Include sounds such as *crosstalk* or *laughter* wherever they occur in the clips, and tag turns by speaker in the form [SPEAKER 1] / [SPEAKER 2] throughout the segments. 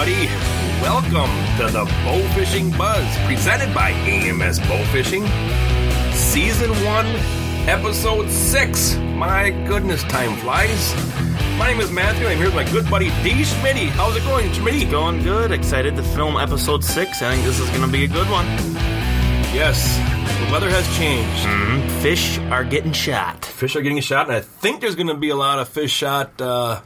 [SPEAKER 1] everybody. Welcome to the Bow Fishing Buzz, presented by AMS Bow Fishing. Season 1, Episode 6. My goodness, time flies. My name is Matthew. I'm here with my good buddy D. Schmitty. How's it going, Schmitty?
[SPEAKER 2] Going good. Excited to film episode six. I think this is going to be a good one.
[SPEAKER 1] Yes, the weather has changed.
[SPEAKER 2] Mm-hmm. Fish are getting shot.
[SPEAKER 1] Fish are getting shot, and I think there's going to be a lot of fish shot uh,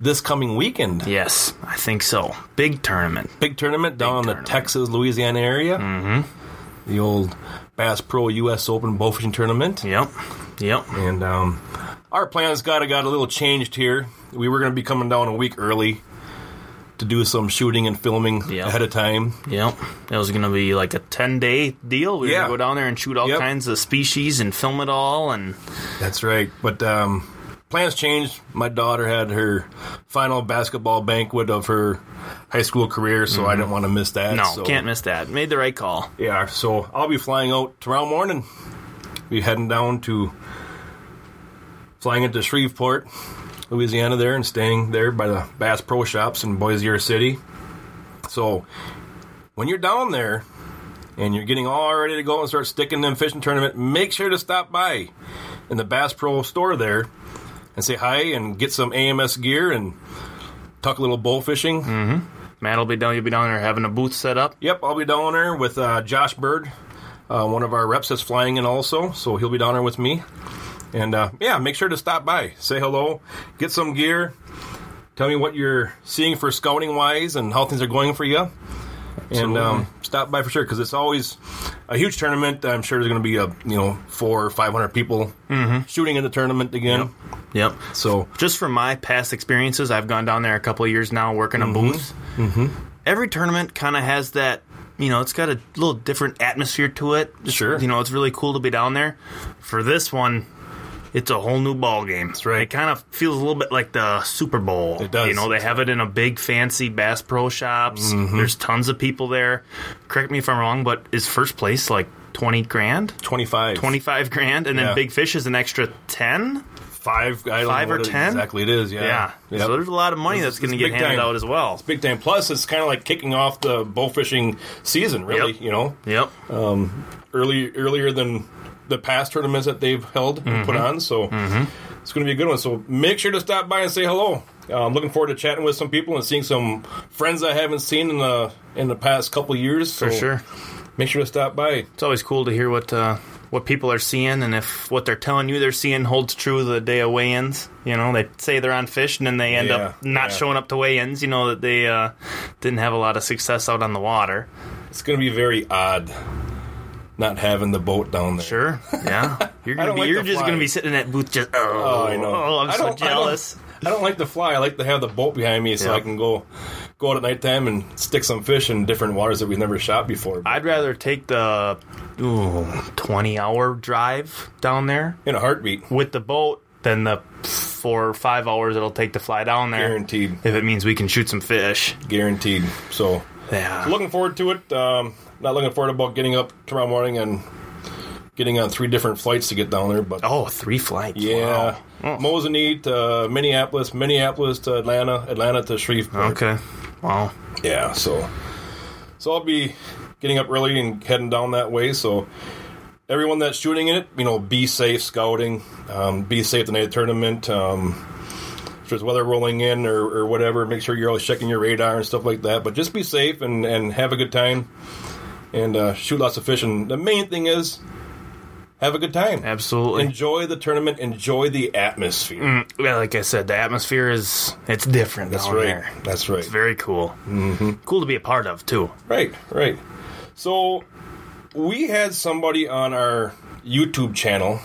[SPEAKER 1] this coming weekend.
[SPEAKER 2] Yes, I think so. Big tournament.
[SPEAKER 1] Big tournament down in the
[SPEAKER 2] tournament.
[SPEAKER 1] Texas, Louisiana area. Mm-hmm. The old Bass Pro U.S. Open Bowfishing Tournament.
[SPEAKER 2] Yep. Yep.
[SPEAKER 1] And um, our plans got got a little changed here. We were going to be coming down a week early to do some shooting and filming
[SPEAKER 2] Yep.
[SPEAKER 1] ahead of time.
[SPEAKER 2] Yep. It was going to be like a 10 day deal. We were
[SPEAKER 1] Yeah.
[SPEAKER 2] going to go down there and shoot all
[SPEAKER 1] Yep.
[SPEAKER 2] kinds of species and film it all. And
[SPEAKER 1] That's right. But um, plans changed. My daughter had her final basketball banquet of her high school career, so I mm-hmm. didn't want to miss that.
[SPEAKER 2] no,
[SPEAKER 1] so,
[SPEAKER 2] can't miss that. Made the right call.
[SPEAKER 1] Yeah, so I'll be flying out tomorrow morning. Be heading down to flying into Shreveport, Louisiana, there and staying there by the Bass Pro Shops in Bossier City. So when you're down there and you're getting all ready to go and start sticking them fishing tournament, make sure to stop by in the Bass Pro store there and say hi and get some AMS gear and talk a little bow fishing.
[SPEAKER 2] Matt will be down. You'll be down there having a booth set up.
[SPEAKER 1] Yep, I'll be down there with uh, Josh Bird, uh, one of our reps that's flying in also, so he'll be down there with me. And uh, yeah, make sure to stop by, say hello, get some gear, tell me what you're seeing for scouting wise and how things are going for you. And um, stop by for sure because it's always a huge tournament. I'm sure there's going to be a you know four or five hundred people shooting in the tournament again.
[SPEAKER 2] Yep.
[SPEAKER 1] So
[SPEAKER 2] just from my past experiences, I've gone down there a couple of years now working
[SPEAKER 1] Mm-hmm.
[SPEAKER 2] a booth. Mm-hmm. Every tournament kind of has that, you know, it's got a little different atmosphere to it.
[SPEAKER 1] Sure.
[SPEAKER 2] You know, it's really cool to be down there. For this one, it's a whole new ball game. That's
[SPEAKER 1] right.
[SPEAKER 2] It kind of feels a little bit like the Super Bowl.
[SPEAKER 1] It does.
[SPEAKER 2] You know, they have it in a big fancy Bass Pro shops.
[SPEAKER 1] Mm-hmm.
[SPEAKER 2] There's tons of people there. Correct me if I'm wrong, but is first place like 20 grand?
[SPEAKER 1] 25,
[SPEAKER 2] 25 grand, and then
[SPEAKER 1] Yeah.
[SPEAKER 2] Big Fish is an extra 10?
[SPEAKER 1] five, I don't
[SPEAKER 2] Five or 10?
[SPEAKER 1] exactly it is. Yeah,
[SPEAKER 2] Yeah.
[SPEAKER 1] Yep.
[SPEAKER 2] So there's a lot of money
[SPEAKER 1] This-
[SPEAKER 2] that's going to get handed
[SPEAKER 1] time.
[SPEAKER 2] out as well.
[SPEAKER 1] big time. Plus, it's kind of like kicking off the bow fishing season. Really,
[SPEAKER 2] Yep.
[SPEAKER 1] you know,
[SPEAKER 2] Yep.
[SPEAKER 1] early earlier than the past tournaments that they've held and put on. So it's going to be a good one. So make sure to stop by and say hello. Uh, I'm looking forward to chatting with some people and seeing some friends I haven't seen in the in the past couple years.
[SPEAKER 2] For sure.
[SPEAKER 1] Make sure to stop by.
[SPEAKER 2] It's always cool to hear what uh, what people are seeing and if what they're telling you they're seeing holds true the day of weigh-ins. You know, they say they're on fish and then they end
[SPEAKER 1] Yeah,
[SPEAKER 2] up not
[SPEAKER 1] yeah.
[SPEAKER 2] showing up to weigh-ins. You know that they uh, didn't have a lot of success out on the water.
[SPEAKER 1] It's going to be very odd not having the boat down there.
[SPEAKER 2] Sure. Yeah. *laughs* You're gonna be,
[SPEAKER 1] like
[SPEAKER 2] you're just
[SPEAKER 1] fly.
[SPEAKER 2] gonna be sitting in that booth just oh,
[SPEAKER 1] Oh, I know.
[SPEAKER 2] oh *laughs* I'm
[SPEAKER 1] I
[SPEAKER 2] so
[SPEAKER 1] don't- I don't-
[SPEAKER 2] jealous.
[SPEAKER 1] I don't like to fly. I like to have the boat behind me so
[SPEAKER 2] Yeah.
[SPEAKER 1] I can go go out at nighttime and stick some fish in different waters that we've never shot before.
[SPEAKER 2] I'd rather take the ooh, 20 hour drive down there
[SPEAKER 1] in a heartbeat,
[SPEAKER 2] with the boat than the four or five hours it'll take to fly down there.
[SPEAKER 1] guaranteed,
[SPEAKER 2] If it means we can shoot some fish.
[SPEAKER 1] guaranteed. So
[SPEAKER 2] Yeah.
[SPEAKER 1] looking forward to it. Um, not looking forward about getting up tomorrow morning and getting on three different flights to get down there. But
[SPEAKER 2] Oh, three flights.
[SPEAKER 1] yeah,
[SPEAKER 2] Wow.
[SPEAKER 1] Mosinee to Minneapolis, Minneapolis to Atlanta, Atlanta to Shreveport.
[SPEAKER 2] Okay. Wow.
[SPEAKER 1] Yeah, so so I'll be getting up early and heading down that way. So everyone that's shooting in it, you know, be safe scouting, um, be safe the night of the tournament. Um, if there's weather rolling in or, or whatever, make sure you're always checking your radar and stuff like that. But just be safe and, and have a good time and uh, shoot lots of fish. And the main thing is have a good time.
[SPEAKER 2] Absolutely.
[SPEAKER 1] Enjoy the tournament. Enjoy the atmosphere.
[SPEAKER 2] Mm, yeah, like I said, the atmosphere is it's different
[SPEAKER 1] That's
[SPEAKER 2] down
[SPEAKER 1] right.
[SPEAKER 2] there.
[SPEAKER 1] That's right.
[SPEAKER 2] It's very cool. Mm-hmm. Cool to be a part of too.
[SPEAKER 1] Right, right. So we had somebody on our YouTube channel,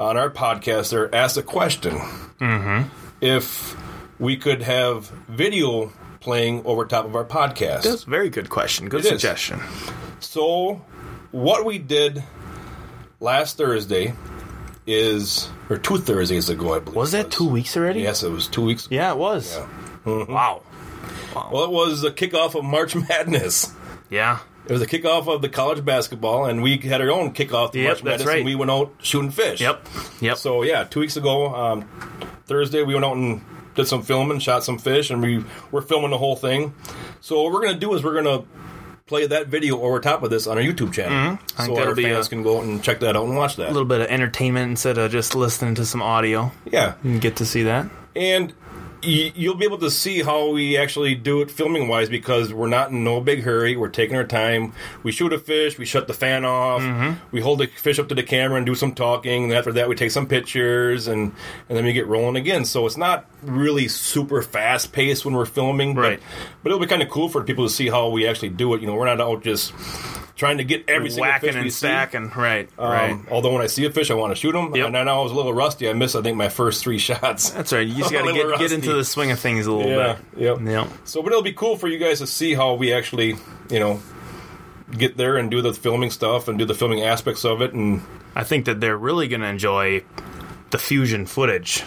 [SPEAKER 1] on our podcast there, ask a question. Mm-hmm. If we could have video playing over top of our podcast.
[SPEAKER 2] That's a very good question. Good
[SPEAKER 1] It is.
[SPEAKER 2] suggestion.
[SPEAKER 1] So what we did last Thursday is, or two Thursdays ago, I believe.
[SPEAKER 2] Was that two weeks already?
[SPEAKER 1] Yes, it was two weeks.
[SPEAKER 2] Yeah, it was. Wow.
[SPEAKER 1] Well, it was the kickoff of March *laughs* Madness.
[SPEAKER 2] Yeah.
[SPEAKER 1] It was the kickoff of the college basketball, and we had our own kickoff to
[SPEAKER 2] Yep,
[SPEAKER 1] March Madness,
[SPEAKER 2] right.
[SPEAKER 1] and we went out shooting fish.
[SPEAKER 2] Yep. Yep.
[SPEAKER 1] So yeah, two weeks ago, um, Thursday, we went out and did some filming, shot some fish, and we we're filming the whole thing. So what we're gonna do is we're gonna play that video over top of this on our YouTube channel,
[SPEAKER 2] Mm-hmm.
[SPEAKER 1] So our fans
[SPEAKER 2] a-
[SPEAKER 1] can go out and check that out and watch that.
[SPEAKER 2] A little bit of entertainment instead of just listening to some audio.
[SPEAKER 1] yeah,
[SPEAKER 2] You get to see that.
[SPEAKER 1] and you'll be able to see how we actually do it filming wise because we're not in no big hurry. We're taking our time. We shoot a fish, we shut the fan off,
[SPEAKER 2] Mm-hmm.
[SPEAKER 1] we hold the fish up to the camera and do some talking. And after that, we take some pictures and and then we get rolling again. So it's not really super fast paced when we're filming,
[SPEAKER 2] Right.
[SPEAKER 1] But, but it'll be kind of cool for people to see how we actually do it. You know, we're not out just trying to get every single
[SPEAKER 2] Whacking
[SPEAKER 1] fish we
[SPEAKER 2] and
[SPEAKER 1] see.
[SPEAKER 2] Right.
[SPEAKER 1] Um,
[SPEAKER 2] right.
[SPEAKER 1] Although when I see a fish, I want to shoot them.
[SPEAKER 2] Yep.
[SPEAKER 1] And I know I was a little rusty. I missed, I think, my first three *laughs* shots.
[SPEAKER 2] That's right. You just *laughs* got to get, get into the swing of things a little
[SPEAKER 1] Yeah,
[SPEAKER 2] bit.
[SPEAKER 1] yep.
[SPEAKER 2] Yep.
[SPEAKER 1] So, but it'll be cool for you guys to see how we actually, you know, get there and do the filming stuff and do the filming aspects of it. And
[SPEAKER 2] I think that they're really going to enjoy the fusion footage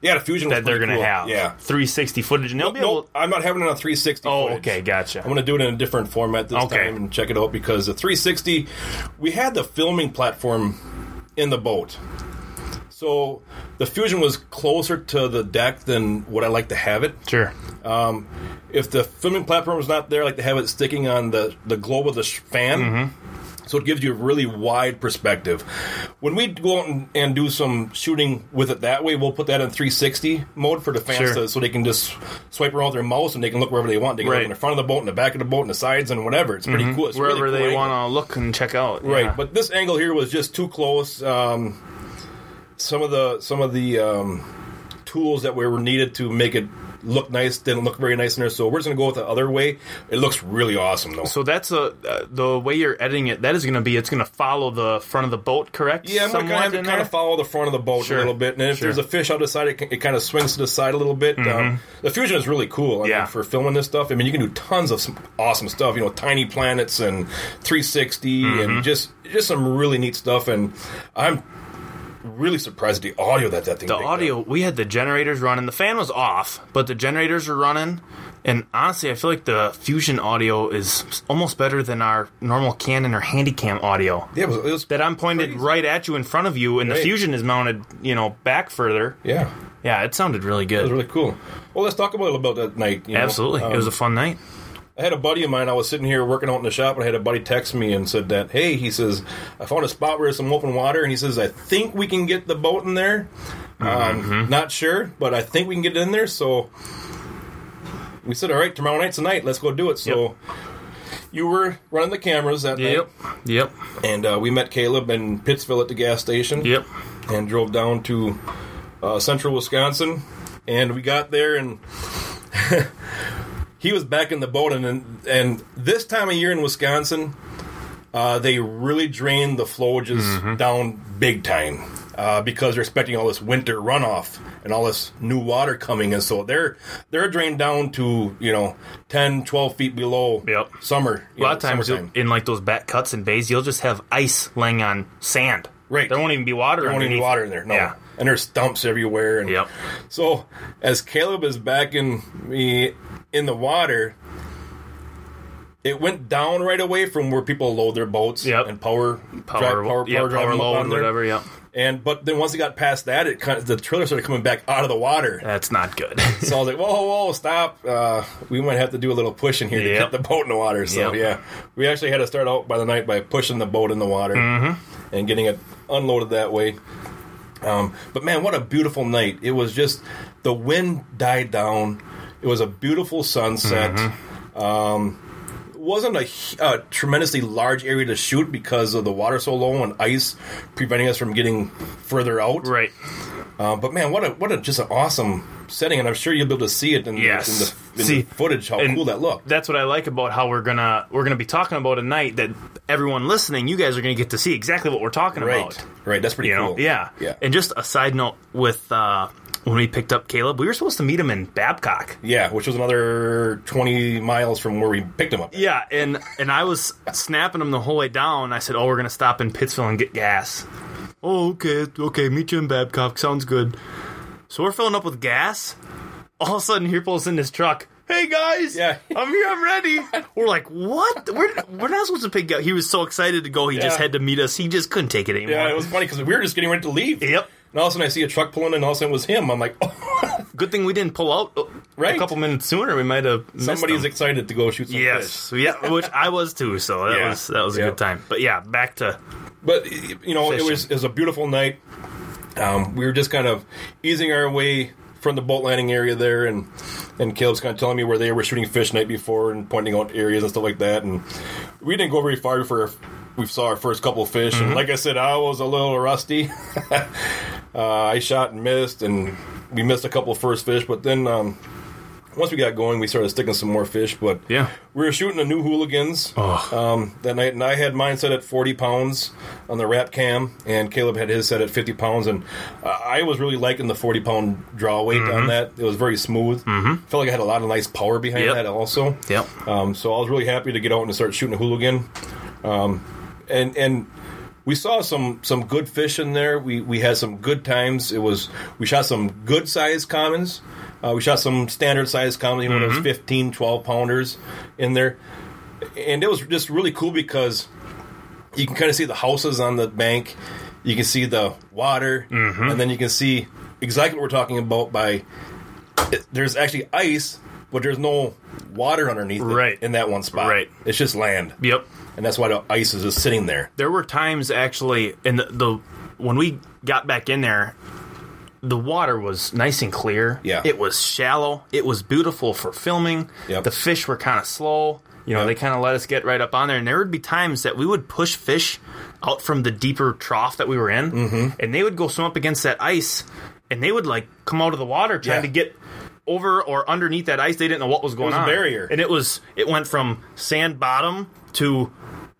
[SPEAKER 1] yeah, the fusion
[SPEAKER 2] that they're going to
[SPEAKER 1] cool.
[SPEAKER 2] have.
[SPEAKER 1] Yeah.
[SPEAKER 2] 360 footage, and they'll be able.
[SPEAKER 1] No, I'm not having it on 360.
[SPEAKER 2] Oh,
[SPEAKER 1] footage.
[SPEAKER 2] okay, gotcha.
[SPEAKER 1] I'm going to do it in a different format this
[SPEAKER 2] Okay.
[SPEAKER 1] time and check it out because the 360, we had the filming platform in the boat. So the Fusion was closer to the deck than what I like to have it.
[SPEAKER 2] Sure.
[SPEAKER 1] if the filming platform is not there, I like to have it sticking on the, the globe of the sh- fan.
[SPEAKER 2] Mm-hmm.
[SPEAKER 1] So it gives you a really wide perspective. When we go out and, and do some shooting with it that way, we'll put that in 360 mode for the fans
[SPEAKER 2] Sure.
[SPEAKER 1] to, so they can just swipe around with their mouse and they can look wherever they want. They can
[SPEAKER 2] Right.
[SPEAKER 1] look in the front of the boat, in the back of the boat, in the sides, and whatever. It's pretty cool. It's
[SPEAKER 2] Wherever
[SPEAKER 1] really cool
[SPEAKER 2] they want to look and check out.
[SPEAKER 1] Right,
[SPEAKER 2] yeah.
[SPEAKER 1] but this angle here was just too close. Um, some of the some of the um, tools that were needed to make it look nice didn't look very nice in there. So we're just gonna go with the other way. It looks really awesome though.
[SPEAKER 2] So that's a uh, the way you're editing it. That is going to be it's going to follow the front of the boat, correct?
[SPEAKER 1] yeah, I'm gonna kind of, kind of follow the front of the boat
[SPEAKER 2] Sure.
[SPEAKER 1] a little bit, and if
[SPEAKER 2] Sure.
[SPEAKER 1] there's a fish out the side, it, it kind of swings to the side a little bit. Um, the fusion is really cool. I
[SPEAKER 2] Yeah.
[SPEAKER 1] mean, for filming this stuff. I mean, you can do tons of some awesome stuff. You know, tiny planets and 360,
[SPEAKER 2] Mm-hmm.
[SPEAKER 1] and just just some really neat stuff. And I'm really surprised at the audio that that thing.
[SPEAKER 2] The
[SPEAKER 1] picked up.
[SPEAKER 2] audio, we had the generators running. The fan was off, but the generators were running. And honestly, I feel like the Fusion audio is almost better than our normal Canon or Handycam audio.
[SPEAKER 1] Yeah, it was, it was
[SPEAKER 2] That I'm pointed
[SPEAKER 1] Crazy.
[SPEAKER 2] right at you in front of you, and the Fusion is mounted, you know, back further.
[SPEAKER 1] yeah,
[SPEAKER 2] Yeah, it sounded really good.
[SPEAKER 1] it was really cool. Well, let's talk a little about that night. you know.
[SPEAKER 2] Absolutely, it was a
[SPEAKER 1] Um,
[SPEAKER 2] fun night.
[SPEAKER 1] I had a buddy of mine. I was sitting here working out in the shop, and I had a buddy text me and said that, "Hey," he says, "I found a spot where there's some open water," and he says, "I think we can get the boat in there.
[SPEAKER 2] Mm-hmm.
[SPEAKER 1] Um, not sure, but I think we can get it in there." So we said, "All right, tomorrow night's the night. Let's go do it." So. You were running the cameras that
[SPEAKER 2] Yep, yep,
[SPEAKER 1] night, and uh, we met Caleb in Pittsville at the gas station.
[SPEAKER 2] yep.
[SPEAKER 1] and drove down to uh, central Wisconsin. And we got there, and *laughs* he was back in the boat. And and this time of year in Wisconsin, uh, they really drain the flowages down big time uh, because they're expecting all this winter runoff and all this new water coming. And so they're they're drained down to you know 10, 12 feet below
[SPEAKER 2] Yep.
[SPEAKER 1] summer.
[SPEAKER 2] A lot of times in like those back cuts and bays, you'll just have ice laying on sand.
[SPEAKER 1] Right.
[SPEAKER 2] There won't even be water.
[SPEAKER 1] there won't even be water in there. No.
[SPEAKER 2] Yeah.
[SPEAKER 1] And there's stumps everywhere. And
[SPEAKER 2] Yep.
[SPEAKER 1] So as Caleb is backing me in the water, it went down right away from where people load their boats
[SPEAKER 2] Yep.
[SPEAKER 1] and power
[SPEAKER 2] Power,
[SPEAKER 1] drive, power,
[SPEAKER 2] yeah,
[SPEAKER 1] power,
[SPEAKER 2] power load, whatever. Yeah.
[SPEAKER 1] And but then once it got past that, it kind of, the trailer started coming back out of the water.
[SPEAKER 2] That's not good. *laughs*
[SPEAKER 1] So I was like, "Whoa, whoa, whoa, stop! Uh, we might have to do a little pushing here to
[SPEAKER 2] Yep.
[SPEAKER 1] get the boat in the water." So
[SPEAKER 2] Yep.
[SPEAKER 1] yeah, we actually had to start out by the night by pushing the boat in the water
[SPEAKER 2] Mm-hmm.
[SPEAKER 1] and getting it unloaded that way. Um, but man, what a beautiful night! It was just the wind died down. It was a beautiful sunset.
[SPEAKER 2] Mm-hmm.
[SPEAKER 1] Um, wasn't a, a tremendously large area to shoot because of the water so low and ice preventing us from getting further out.
[SPEAKER 2] right.
[SPEAKER 1] Uh, but man, what a what a just an awesome setting, and I'm sure you'll be able to see it in,
[SPEAKER 2] Yes.
[SPEAKER 1] in, the, in
[SPEAKER 2] See,
[SPEAKER 1] the footage how cool that looked.
[SPEAKER 2] That's what I like about how we're gonna we're gonna be talking about a night that everyone listening, you guys are gonna get to see exactly what we're talking
[SPEAKER 1] Right,
[SPEAKER 2] about.
[SPEAKER 1] right. That's pretty
[SPEAKER 2] You know,
[SPEAKER 1] cool.
[SPEAKER 2] yeah,
[SPEAKER 1] yeah,
[SPEAKER 2] And just a side note with uh, when we picked up Caleb, we were supposed to meet him in Babcock.
[SPEAKER 1] yeah. Which was another 20 miles from where we picked him up.
[SPEAKER 2] Yeah, and and I was snapping him the whole way down. I said, "Oh, we're gonna stop in Pittsville and get gas." Oh, okay, okay. Meet you in Babcock. Sounds good. So we're filling up with gas. All of a sudden, here pulls in this truck. Hey guys,
[SPEAKER 1] Yeah.
[SPEAKER 2] I'm here. I'm ready. We're like, what? We're we're not supposed to pick up. He was so excited to go. He just had to meet us. He just couldn't take it anymore.
[SPEAKER 1] Yeah, it was funny because we were just getting ready to leave.
[SPEAKER 2] Yep.
[SPEAKER 1] And all of a sudden, I see a truck pulling in, and all of a sudden it was him. I'm like, oh, *laughs*
[SPEAKER 2] Good thing we didn't pull out uh,
[SPEAKER 1] Right.
[SPEAKER 2] a couple minutes sooner. We might have
[SPEAKER 1] Somebody's
[SPEAKER 2] them.
[SPEAKER 1] excited to go shoot some fish.
[SPEAKER 2] Yes,
[SPEAKER 1] fish.
[SPEAKER 2] yeah, which I was too. So that
[SPEAKER 1] Yeah.
[SPEAKER 2] was that was a
[SPEAKER 1] Yeah.
[SPEAKER 2] good time. But yeah, back to
[SPEAKER 1] But you know, it was it was a beautiful night. Um, we were just kind of easing our way from the boat landing area there, and and Caleb's kind of telling me where they were shooting fish night before and pointing out areas and stuff like that. And we didn't go very far before we saw our first couple of fish. And like I said, I was a little rusty. *laughs* uh, I shot and missed, and we missed a couple of first fish. But then um, once we got going, we started sticking some more fish. But
[SPEAKER 2] Yeah.
[SPEAKER 1] we were shooting the new hooligans
[SPEAKER 2] Oh.
[SPEAKER 1] um, that night, and I had mine set at 40 pounds on the wrap cam, and Caleb had his set at 50 pounds, and uh, I was really liking the 40 pound draw weight
[SPEAKER 2] Mm-hmm.
[SPEAKER 1] on that. It was very smooth. Mm-hmm. Felt like I had a lot of nice power behind
[SPEAKER 2] Yep.
[SPEAKER 1] that also.
[SPEAKER 2] Yep.
[SPEAKER 1] Um, so I was really happy to get out and start shooting a hooligan, um, and and. We saw some some good fish in there. We we had some good times. It was we shot some good sized commons. Uh, we shot some standard sized commons, you know, those 15, 12 pounders in there and it was just really cool because you can kind of see the houses on the bank, you can see the water, and then you can see exactly what we're talking about. By it, there's actually ice, but there's no water underneath it
[SPEAKER 2] Right.
[SPEAKER 1] in that one spot.
[SPEAKER 2] Right.
[SPEAKER 1] it's just land,
[SPEAKER 2] Yep.
[SPEAKER 1] And that's why the ice is just sitting there.
[SPEAKER 2] There were times actually in the, the when we got back in there, the water was nice and clear.
[SPEAKER 1] Yeah.
[SPEAKER 2] It was shallow. It was beautiful for filming.
[SPEAKER 1] Yep.
[SPEAKER 2] The fish were kind of slow. You know,
[SPEAKER 1] Yep.
[SPEAKER 2] they kind of let us get right up on there. And there would be times that we would push fish out from the deeper trough that we were in,
[SPEAKER 1] Mm-hmm.
[SPEAKER 2] and they would go swim up against that ice, and they would like come out of the water trying
[SPEAKER 1] Yeah.
[SPEAKER 2] to get over or underneath that ice. They didn't know what was going
[SPEAKER 1] was a
[SPEAKER 2] on.
[SPEAKER 1] barrier.
[SPEAKER 2] and it was it went from sand bottom to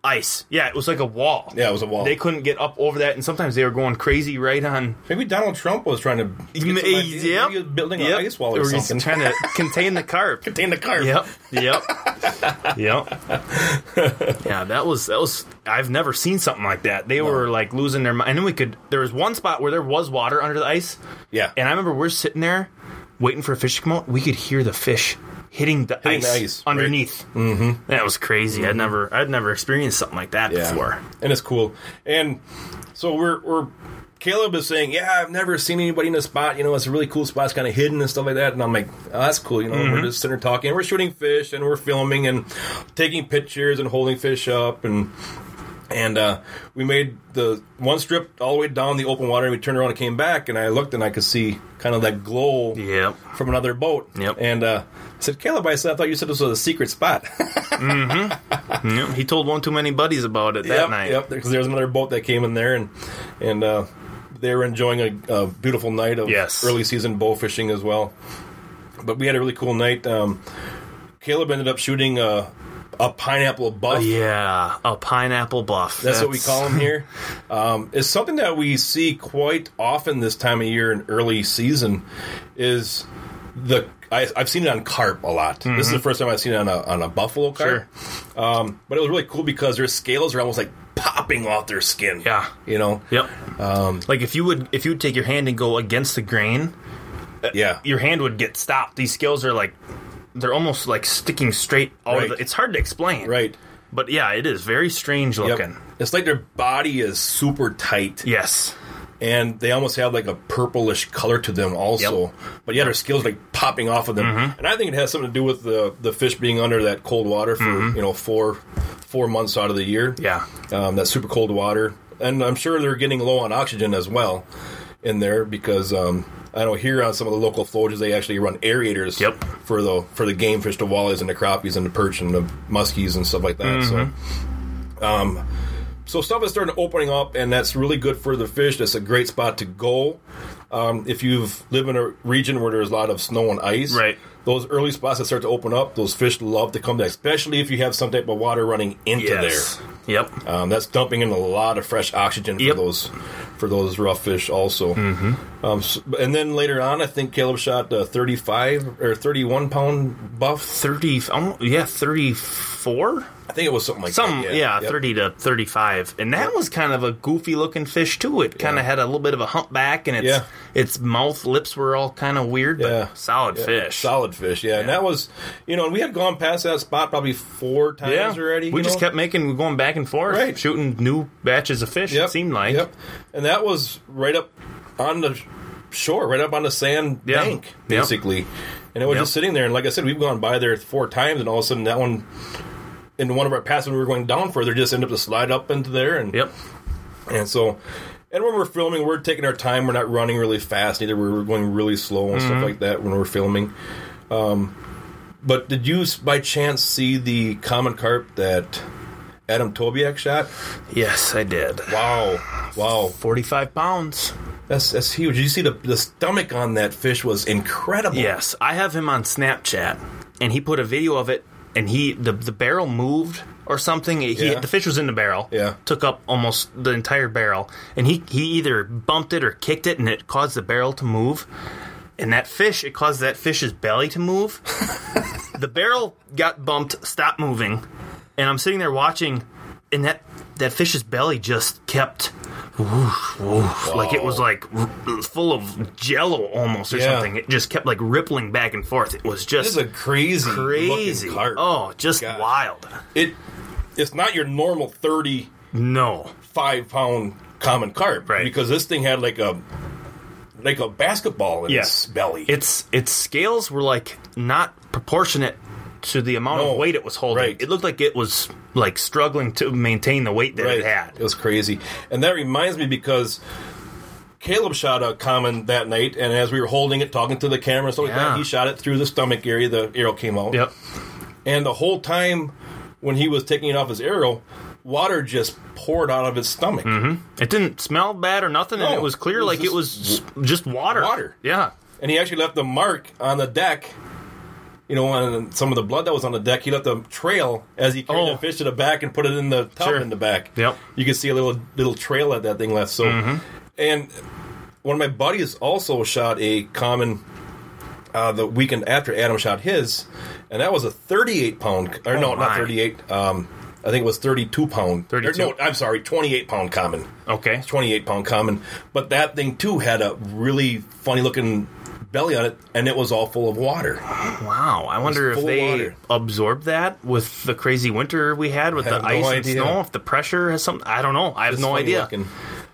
[SPEAKER 2] ice. Yeah, it was like a wall.
[SPEAKER 1] Yeah, it was a wall.
[SPEAKER 2] They couldn't get up over that, and sometimes they were going crazy right on.
[SPEAKER 1] Maybe Donald Trump was trying to get some
[SPEAKER 2] Yep.
[SPEAKER 1] ideas. Maybe he was building
[SPEAKER 2] Yep.
[SPEAKER 1] an ice wall or
[SPEAKER 2] Or
[SPEAKER 1] something.
[SPEAKER 2] trying to *laughs* contain the carp.
[SPEAKER 1] contain the carp.
[SPEAKER 2] Yep. Yep. *laughs* yep. Yeah, that was that was. I've never seen something like that. They were like losing their mind. And then we could. There was one spot where there was water under the ice.
[SPEAKER 1] Yeah.
[SPEAKER 2] And I remember we're sitting there waiting for a fish to come out. We could hear the fish hitting the,
[SPEAKER 1] Hitting
[SPEAKER 2] ice,
[SPEAKER 1] the ice, right.
[SPEAKER 2] underneath. Mm-hmm. That was crazy. I'd never. I'd never experienced something like that
[SPEAKER 1] Yeah.
[SPEAKER 2] before.
[SPEAKER 1] and it's cool. And so we're we're Caleb is saying, "Yeah, I've never seen anybody in a spot. You know, it's a really cool spot. It's kind of hidden and stuff like that." And I'm like, oh, "That's cool." You know, we're just sitting there talking. We're shooting fish and we're filming and taking pictures and holding fish up and. And uh, we made the one strip all the way down the open water, and we turned around and came back, and I looked and I could see kind of that glow
[SPEAKER 2] Yep.
[SPEAKER 1] from another boat.
[SPEAKER 2] Yep.
[SPEAKER 1] And uh, I said, Caleb, I said, I thought you said this was a secret spot.
[SPEAKER 2] Yep. He told one too many buddies about it that night.
[SPEAKER 1] Yep, because there was another boat that came in there, and and uh, they were enjoying a, a beautiful night of
[SPEAKER 2] Yes.
[SPEAKER 1] early season bow fishing as well. But we had a really cool night. Um, Caleb ended up shooting a, a pineapple buff.
[SPEAKER 2] Yeah, a pineapple buff.
[SPEAKER 1] That's, what we call them *laughs* here. Um, it's something that we see quite often this time of year in early season. Is the I, I've seen it on carp a lot. This is the first time I've seen it on a, on a buffalo carp. Um, but it was really cool because their scales are almost like popping off their skin.
[SPEAKER 2] Yeah.
[SPEAKER 1] you know.
[SPEAKER 2] Yep.
[SPEAKER 1] Um,
[SPEAKER 2] like if you would if you would take your hand and go against the grain,
[SPEAKER 1] yeah,
[SPEAKER 2] your hand would get stopped. These scales are like they're almost like sticking straight out
[SPEAKER 1] Right.
[SPEAKER 2] of the, it's hard to explain.
[SPEAKER 1] right.
[SPEAKER 2] But yeah, it is very strange
[SPEAKER 1] Yep.
[SPEAKER 2] looking.
[SPEAKER 1] It's like their body is super tight,
[SPEAKER 2] Yes.
[SPEAKER 1] and they almost have like a purplish color to them, also.
[SPEAKER 2] Yep.
[SPEAKER 1] But yeah, their scales are like popping off of them, and I think it has something to do with the the fish being under that cold water for you know four four months out of the year.
[SPEAKER 2] Yeah.
[SPEAKER 1] um, that super cold water, and I'm sure they're getting low on oxygen as well in there because um, I know here on some of the local flowages they actually run aerators
[SPEAKER 2] Yep.
[SPEAKER 1] for the for the game fish, the walleyes and the crappies and the perch and the muskies and stuff like that. So, um, so stuff is starting to opening up, and that's really good for the fish. That's a great spot to go. Um, if you've lived in a region where there's a lot of snow and ice,
[SPEAKER 2] Right.
[SPEAKER 1] Those early spots that start to open up, those fish love to come there, especially if you have some type of water running into
[SPEAKER 2] Yes.
[SPEAKER 1] there.
[SPEAKER 2] Yep.
[SPEAKER 1] Um, that's dumping in a lot of fresh oxygen for
[SPEAKER 2] Yep.
[SPEAKER 1] those for those rough fish also. Mm-hmm. Um, s and then later on, I think Caleb shot a 35 or 31 pound buff.
[SPEAKER 2] Thirty. Oh, yeah, thirty-four.
[SPEAKER 1] I think it was something like
[SPEAKER 2] Some,
[SPEAKER 1] that.
[SPEAKER 2] yeah,
[SPEAKER 1] Yep.
[SPEAKER 2] thirty to thirty-five, and that was kind of a goofy-looking fish too. It kind of
[SPEAKER 1] Yeah.
[SPEAKER 2] had a little bit of a humpback, and its
[SPEAKER 1] Yeah.
[SPEAKER 2] its mouth, lips were all kind of weird, but
[SPEAKER 1] Yeah.
[SPEAKER 2] solid
[SPEAKER 1] Yeah,
[SPEAKER 2] fish.
[SPEAKER 1] Solid fish, yeah. And that was, you know, and we had gone past that spot probably four times
[SPEAKER 2] yeah,
[SPEAKER 1] already.
[SPEAKER 2] we just
[SPEAKER 1] know?
[SPEAKER 2] kept making, going back and forth,
[SPEAKER 1] Right.
[SPEAKER 2] shooting new batches of fish.
[SPEAKER 1] Yep.
[SPEAKER 2] It seemed like,
[SPEAKER 1] Yep. And that was right up on the shore, right up on the sand
[SPEAKER 2] Yeah.
[SPEAKER 1] bank,
[SPEAKER 2] Yep.
[SPEAKER 1] basically. And it was
[SPEAKER 2] Yep.
[SPEAKER 1] just sitting there. And like I said, we've gone by there four times, and all of a sudden that one, in one of our passes, we were going down further, just ended up to slide up into there. And
[SPEAKER 2] Yep.
[SPEAKER 1] and so, and when we're filming, we're taking our time. We're not running really fast either. We're going really slow and
[SPEAKER 2] Mm-hmm.
[SPEAKER 1] stuff like that when we're filming. Um, but did you by chance see the common carp that Adam Tobiak shot?
[SPEAKER 2] Yes, I did.
[SPEAKER 1] Wow, wow,
[SPEAKER 2] 45 pounds.
[SPEAKER 1] that's that's huge. Did you see the the stomach on that fish was incredible.
[SPEAKER 2] Yes, I have him on Snapchat, and he put a video of it, and he the the barrel moved or something. He,
[SPEAKER 1] Yeah.
[SPEAKER 2] the fish was in the barrel.
[SPEAKER 1] Yeah.
[SPEAKER 2] took up almost the entire barrel, and he he either bumped it or kicked it, and it caused the barrel to move. And that fish, it caused that fish's belly to move. *laughs* the barrel got bumped, stopped moving, and I'm sitting there watching, and that that fish's belly just kept. Woof, woof, like it was like full of jello almost or
[SPEAKER 1] Yeah.
[SPEAKER 2] something. It just kept like rippling back and forth. It was just
[SPEAKER 1] is a crazy,
[SPEAKER 2] crazy.
[SPEAKER 1] carp.
[SPEAKER 2] Oh, just
[SPEAKER 1] Gosh.
[SPEAKER 2] wild.
[SPEAKER 1] It it's not your normal thirty
[SPEAKER 2] No.
[SPEAKER 1] five pound common carp,
[SPEAKER 2] Right.
[SPEAKER 1] Because this thing had like a like a basketball in
[SPEAKER 2] Yes.
[SPEAKER 1] its belly.
[SPEAKER 2] Its its scales were like not proportionate to the amount
[SPEAKER 1] No.
[SPEAKER 2] of weight it was holding.
[SPEAKER 1] Right.
[SPEAKER 2] It looked like it was like struggling to maintain the weight that it had.
[SPEAKER 1] It was crazy. And that reminds me because Caleb shot a common that night, and as we were holding it, talking to the camera and stuff
[SPEAKER 2] Yeah.
[SPEAKER 1] he shot it through the stomach area. The arrow came out.
[SPEAKER 2] Yep.
[SPEAKER 1] And the whole time when he was taking it off his arrow, water just poured out of his stomach. Mm-hmm.
[SPEAKER 2] It didn't smell bad or nothing, and it was clear
[SPEAKER 1] it was
[SPEAKER 2] like it was just water.
[SPEAKER 1] water.
[SPEAKER 2] Yeah.
[SPEAKER 1] And he actually left the mark on the deck. You know, on some of the blood that was on the deck, he left a trail as he carried
[SPEAKER 2] Oh.
[SPEAKER 1] the fish to the back and put it in the tub
[SPEAKER 2] Sure.
[SPEAKER 1] in the back.
[SPEAKER 2] Yep.
[SPEAKER 1] You could see a little little trail that that thing left. So,
[SPEAKER 2] Mm-hmm.
[SPEAKER 1] and one of my buddies also shot a common uh, the weekend after Adam shot his, and that was a 38 pound. Or no,
[SPEAKER 2] Oh,
[SPEAKER 1] not 38. Um, I think it was 32 pound. or no, I'm sorry, 28 pound common.
[SPEAKER 2] Okay.
[SPEAKER 1] 28 pound common. But that thing too had a really funny looking belly on it, and it was all full of water.
[SPEAKER 2] Wow. I wonder if they
[SPEAKER 1] water.
[SPEAKER 2] absorbed that with the crazy winter we had with the
[SPEAKER 1] no
[SPEAKER 2] ice and
[SPEAKER 1] idea.
[SPEAKER 2] snow. If the pressure has something, I don't know. I have
[SPEAKER 1] It's
[SPEAKER 2] no idea.
[SPEAKER 1] looking.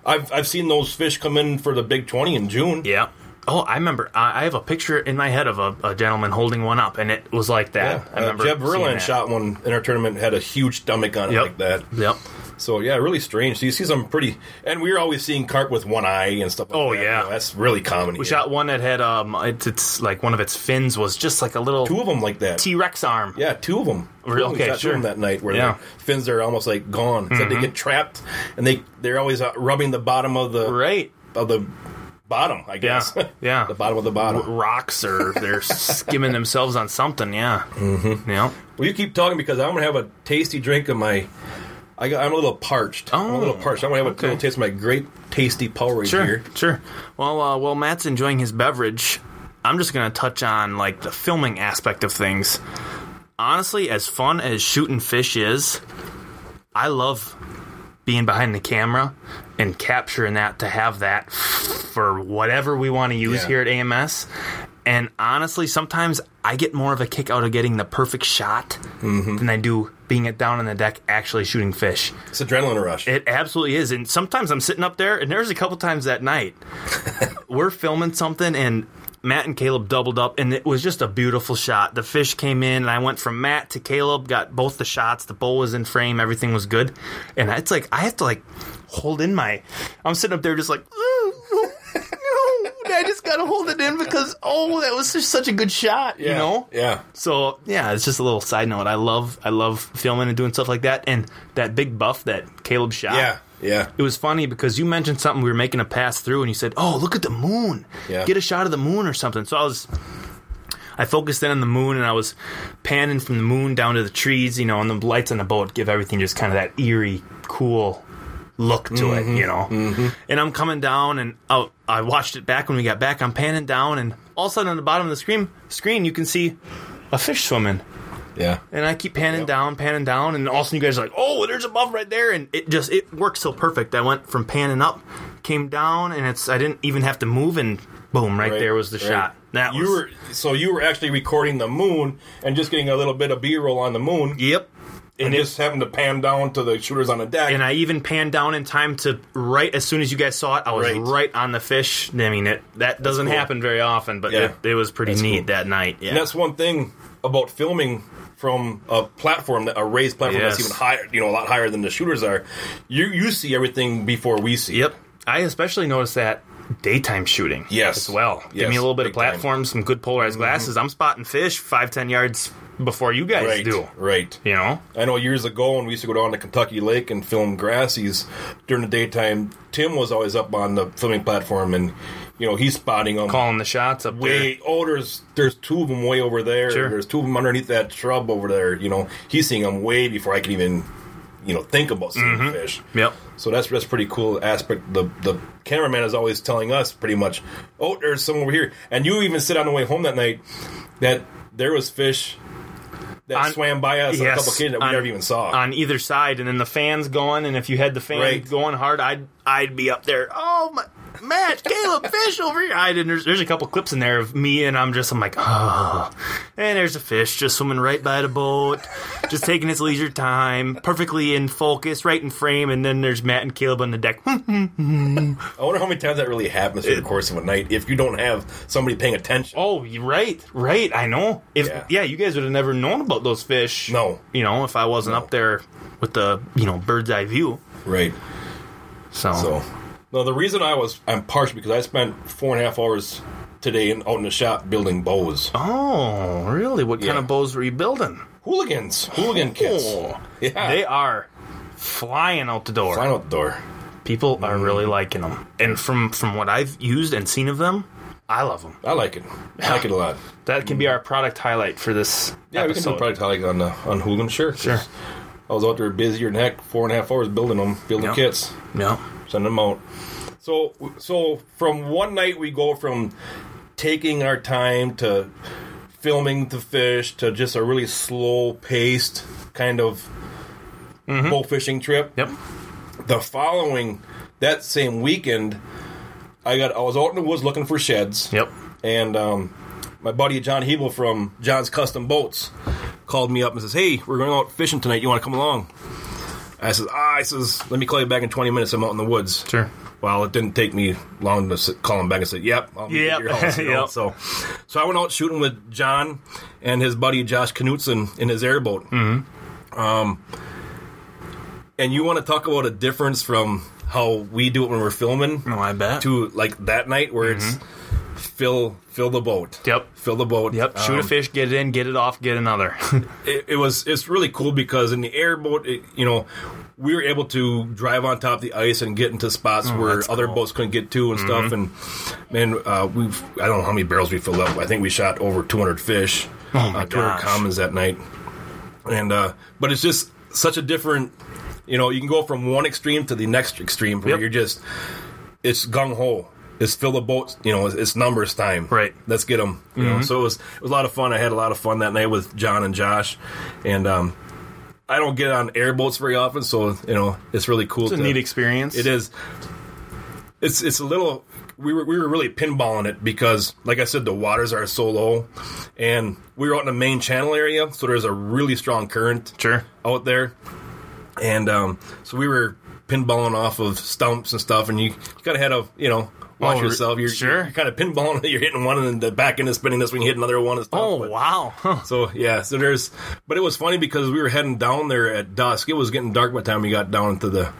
[SPEAKER 1] I've I've seen those fish come in for the big 20 in June.
[SPEAKER 2] Yeah. Oh, I remember. I I have a picture in my head of a, a gentleman holding one up, and it was like that. I
[SPEAKER 1] Uh,
[SPEAKER 2] remember.
[SPEAKER 1] Jeb
[SPEAKER 2] seeing
[SPEAKER 1] Verland shot one in our tournament, had a huge stomach on it
[SPEAKER 2] Yep.
[SPEAKER 1] like that.
[SPEAKER 2] Yep.
[SPEAKER 1] So yeah, really strange. So you see some pretty, and we were always seeing carp with one eye and stuff. like
[SPEAKER 2] Oh,
[SPEAKER 1] that.
[SPEAKER 2] yeah.
[SPEAKER 1] You know, that's really common.
[SPEAKER 2] We shot one that had um, it's, it's like one of its fins was just like a little
[SPEAKER 1] two of them like that.
[SPEAKER 2] T Rex arm.
[SPEAKER 1] Yeah, two of them.
[SPEAKER 2] Really?
[SPEAKER 1] We
[SPEAKER 2] Okay,
[SPEAKER 1] shot two
[SPEAKER 2] sure.
[SPEAKER 1] of them that night where
[SPEAKER 2] Yeah. Mm-hmm.
[SPEAKER 1] their fins are almost like gone. So they get trapped, and they they're always uh, rubbing the bottom of the
[SPEAKER 2] Right.
[SPEAKER 1] of the bottom. I guess. *laughs*
[SPEAKER 2] yeah.
[SPEAKER 1] the bottom of the bottom.
[SPEAKER 2] Rocks or they're *laughs* skimming themselves on something. Yeah. Mm-hmm. Yeah.
[SPEAKER 1] Well, you keep talking because I'm gonna have a tasty drink of my. I got, I'm a little parched. I'm a
[SPEAKER 2] Oh,
[SPEAKER 1] little parched. I'm gonna have a
[SPEAKER 2] okay.
[SPEAKER 1] little taste of my great tasty Powerade
[SPEAKER 2] Sure.
[SPEAKER 1] here.
[SPEAKER 2] Sure. Sure. Well, uh, while Matt's enjoying his beverage, I'm just gonna touch on like the filming aspect of things. Honestly, as fun as shooting fish is, I love being behind the camera and capturing that to have that for whatever we want to use
[SPEAKER 1] Yeah.
[SPEAKER 2] here at AMS. And honestly, sometimes I get more of a kick out of getting the perfect shot
[SPEAKER 1] Mm-hmm.
[SPEAKER 2] than I do being it down on the deck actually shooting fish.
[SPEAKER 1] It's adrenaline rush.
[SPEAKER 2] It absolutely is. And sometimes I'm sitting up there, and there's a couple times that night *laughs* we're filming something, and Matt and Caleb doubled up, and it was just a beautiful shot. The fish came in, and I went from Matt to Caleb, got both the shots. The bowl was in frame, everything was good. And it's like, I have to like hold in my. I'm sitting up there just like, "Ooh, no, no." I just got to hold it in because, oh, that was just such a good shot, you know?
[SPEAKER 1] Yeah.
[SPEAKER 2] So yeah, it's just a little side note. I love I love filming and doing stuff like that. And that big buff that Caleb shot.
[SPEAKER 1] Yeah. Yeah.
[SPEAKER 2] It was funny because you mentioned something we were making a pass through, and you said, "Oh, look at the moon!
[SPEAKER 1] Yeah.
[SPEAKER 2] Get a shot of the moon or something." So I was, I focused in on the moon, and I was panning from the moon down to the trees, you know, and the lights on the boat give everything just kind of that eerie, cool look to
[SPEAKER 1] Mm-hmm.
[SPEAKER 2] it, you know. And I'm coming down, and oh, I watched it back when we got back. I'm panning down, and all of a sudden on the bottom of the screen, screen you can see a fish swimming.
[SPEAKER 1] Yeah.
[SPEAKER 2] And I keep panning
[SPEAKER 1] Yep.
[SPEAKER 2] down, panning down, and all of a sudden you guys are like, "Oh, there's a buff right there!" And it just it worked so perfect. I went from panning up, came down, and it's I didn't even have to move, and boom, right,
[SPEAKER 1] Right,
[SPEAKER 2] there was the
[SPEAKER 1] right.
[SPEAKER 2] shot. That
[SPEAKER 1] You
[SPEAKER 2] was
[SPEAKER 1] were so you were actually recording the moon and just getting a little bit of B roll on the moon.
[SPEAKER 2] yep,
[SPEAKER 1] and,
[SPEAKER 2] it-
[SPEAKER 1] just happened to pan down to the shooters on the deck.
[SPEAKER 2] and I even panned down in time to right as soon as you guys saw it, I was
[SPEAKER 1] Right.
[SPEAKER 2] right, on the fish. I mean, it that doesn't
[SPEAKER 1] cool.
[SPEAKER 2] happen very often, but
[SPEAKER 1] Yeah.
[SPEAKER 2] it, it was pretty
[SPEAKER 1] That's
[SPEAKER 2] neat
[SPEAKER 1] cool.
[SPEAKER 2] that night. Yeah,
[SPEAKER 1] And that's one thing about filming from a platform, that a raised platform that's even higher, you know, a lot higher than the shooters are. You you see everything before we see.
[SPEAKER 2] Yep. I especially noticed that daytime shooting.
[SPEAKER 1] Yes.
[SPEAKER 2] As well. Give me a little bit of
[SPEAKER 1] big time. Mm-hmm.
[SPEAKER 2] platform, some good polarized glasses. I'm spotting fish five, ten yards before you guys
[SPEAKER 1] Right.
[SPEAKER 2] do.
[SPEAKER 1] Right.
[SPEAKER 2] You know?
[SPEAKER 1] I know years ago when we used to go down to Kentucky Lake and film grassies during the daytime, Tim was always up on the filming platform and you know he's spotting them
[SPEAKER 2] Calling the shots up
[SPEAKER 1] way. Oh, there's there's two of them way over there.
[SPEAKER 2] Sure.
[SPEAKER 1] There's two of them underneath that shrub over there. You know he's seeing them way before I can even you know think about seeing
[SPEAKER 2] Mm-hmm.
[SPEAKER 1] fish.
[SPEAKER 2] there. Yep.
[SPEAKER 1] So that's that's pretty cool aspect. The the cameraman is always telling us pretty much, oh, there's some over here, and you even said on the way home that night that there was fish that
[SPEAKER 2] On-
[SPEAKER 1] swam by us on a
[SPEAKER 2] Yes,
[SPEAKER 1] couple occasions that we
[SPEAKER 2] on-
[SPEAKER 1] never even saw.
[SPEAKER 2] On either side, and then the fans going, and if you had the fans
[SPEAKER 1] Right.
[SPEAKER 2] going hard, I'd I'd be up there. Oh my, Matt, Caleb, fish over here. I didn't. There's, there's a couple clips in there of me, and I'm just I'm like, oh, and there's a fish just swimming right by the boat, just taking its leisure time, perfectly in focus, right in frame, and then there's Matt and Caleb on the deck. *laughs*
[SPEAKER 1] I wonder how many times that really happens through the course of a night if you don't have somebody paying attention.
[SPEAKER 2] Oh, right, right. I know. If
[SPEAKER 1] Yeah.
[SPEAKER 2] yeah. you guys would have never known about those fish.
[SPEAKER 1] No.
[SPEAKER 2] you know, if I wasn't
[SPEAKER 1] No.
[SPEAKER 2] up there with the you know bird's eye view.
[SPEAKER 1] Right.
[SPEAKER 2] So,
[SPEAKER 1] So, no, the reason I was I'm partial because I spent four and a half hours today in, out in the shop building bows.
[SPEAKER 2] oh, really? What kind of bows were you building?
[SPEAKER 1] Hooligans, hooligan kits.
[SPEAKER 2] Oh,
[SPEAKER 1] Yeah,
[SPEAKER 2] they are flying out the door.
[SPEAKER 1] flying out the door.
[SPEAKER 2] People are
[SPEAKER 1] Mm.
[SPEAKER 2] really liking them, and from from what I've used and seen of them, I love them.
[SPEAKER 1] I like it. I like it a lot.
[SPEAKER 2] That can be our product highlight for this
[SPEAKER 1] Yeah, we can
[SPEAKER 2] episode.
[SPEAKER 1] do product highlight on the on hooligan. Sure,
[SPEAKER 2] Sure.
[SPEAKER 1] I was out there busier than heck, four and a half hours building them, building
[SPEAKER 2] Yeah.
[SPEAKER 1] kits,
[SPEAKER 2] Yeah.
[SPEAKER 1] Them out. So, so from one night we go from taking our time to filming the fish to just a really slow paced kind of bow fishing trip.
[SPEAKER 2] Yep.
[SPEAKER 1] The following that same weekend, I got I was out in the woods looking for sheds.
[SPEAKER 2] Yep.
[SPEAKER 1] and um, my buddy John Hebel from John's Custom Boats called me up and says, "Hey, we're going out fishing tonight. You want to come along?" I says, "Ah," I says, "Let me call you back in 20 minutes. I'm out in the woods."
[SPEAKER 2] Sure.
[SPEAKER 1] Well, it didn't take me long to s- call him back and say, "Yep, I'll meet you
[SPEAKER 2] Yep.
[SPEAKER 1] at your house." *laughs*
[SPEAKER 2] Yep.
[SPEAKER 1] So, so I went out shooting with John and his buddy Josh Knutson in his airboat. Mm-hmm. Um, and you want to talk about a difference from how we do it when we're filming
[SPEAKER 2] No, I bet.
[SPEAKER 1] to like that night where it's fill fill the boat.
[SPEAKER 2] Yep.
[SPEAKER 1] Fill the boat.
[SPEAKER 2] Yep. Shoot a
[SPEAKER 1] Um,
[SPEAKER 2] fish, get it in, get it off, get another. *laughs*
[SPEAKER 1] It, it was it's really cool because in the airboat, it, you know, we were able to drive on top of the ice and get into spots where
[SPEAKER 2] Oh, that's
[SPEAKER 1] other
[SPEAKER 2] cool.
[SPEAKER 1] boats couldn't get to and stuff. And man, uh, we've I don't know how many barrels we filled up. I think we shot over 200 fish.
[SPEAKER 2] Oh, my
[SPEAKER 1] uh, 200 commons that night. And uh, but it's just such a different. You know, you can go from one extreme to the next extreme where
[SPEAKER 2] Yep.
[SPEAKER 1] you're just it's gung ho. It's fill the boat. You know, it's, it's numbers time.
[SPEAKER 2] Right.
[SPEAKER 1] Let's get them. You know, so it was it was a lot of fun. I had a lot of fun that night with John and Josh, and um, I don't get on airboats very often, so you know it's really cool.
[SPEAKER 2] It's a
[SPEAKER 1] to,
[SPEAKER 2] neat experience.
[SPEAKER 1] It is. It's it's a little. We were we were really pinballing it because, like I said, the waters are so low, and we were out in the main channel area, so there's a really strong current
[SPEAKER 2] Sure.
[SPEAKER 1] out there, and um, so we were pinballing off of stumps and stuff, and you, you kind of had to you know watch
[SPEAKER 2] Oh,
[SPEAKER 1] yourself. You're
[SPEAKER 2] sure.
[SPEAKER 1] You're kind of pinballing. You're hitting one, and then the back end is spinning this one. You hit another one. And stuff,
[SPEAKER 2] Oh,
[SPEAKER 1] but-
[SPEAKER 2] wow. Huh.
[SPEAKER 1] so yeah, so there's, but it was funny because we were heading down there at dusk. It was getting dark by the time we got down into the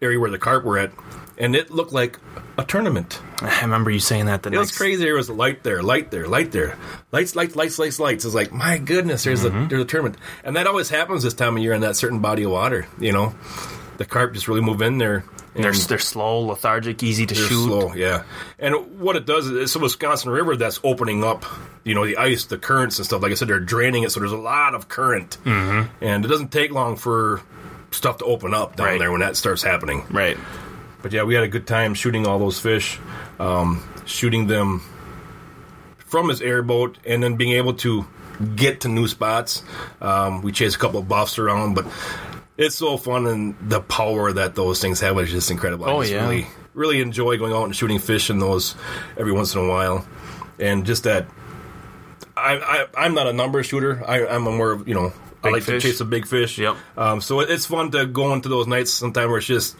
[SPEAKER 1] area where the carp were at, and it looked like a tournament.
[SPEAKER 2] I remember you saying that the
[SPEAKER 1] It was crazy. There was a light there, light there, light there, lights, lights, lights, lights, lights. It's like my goodness, there's
[SPEAKER 2] Mm-hmm.
[SPEAKER 1] a there's a tournament, and that always happens this time of year in that certain body of water. You know, the carp just really move in there. And
[SPEAKER 2] They're, they're slow, lethargic, easy to
[SPEAKER 1] they're
[SPEAKER 2] shoot.
[SPEAKER 1] slow, yeah. And what it does is it's a Wisconsin River that's opening up, you know, the ice, the currents and stuff. Like I said, they're draining it, so there's a lot of current, mm-hmm. and it doesn't take long for stuff to open up down
[SPEAKER 2] Right.
[SPEAKER 1] there when that starts happening.
[SPEAKER 2] Right.
[SPEAKER 1] But yeah, we had a good time shooting all those fish, um, shooting them from his airboat, and then being able to get to new spots. Um, we chased a couple of buffs around, but it's so fun and the power that those things have is just incredible. I
[SPEAKER 2] Oh,
[SPEAKER 1] just
[SPEAKER 2] yeah.
[SPEAKER 1] really, really enjoy going out and shooting fish in those every once in a while, and just that. I, I, I'm not a number shooter. I, I'm a more of you know I like
[SPEAKER 2] fish.
[SPEAKER 1] to chase a big fish.
[SPEAKER 2] Yep.
[SPEAKER 1] Um, so it's fun to go into those nights sometime where it's just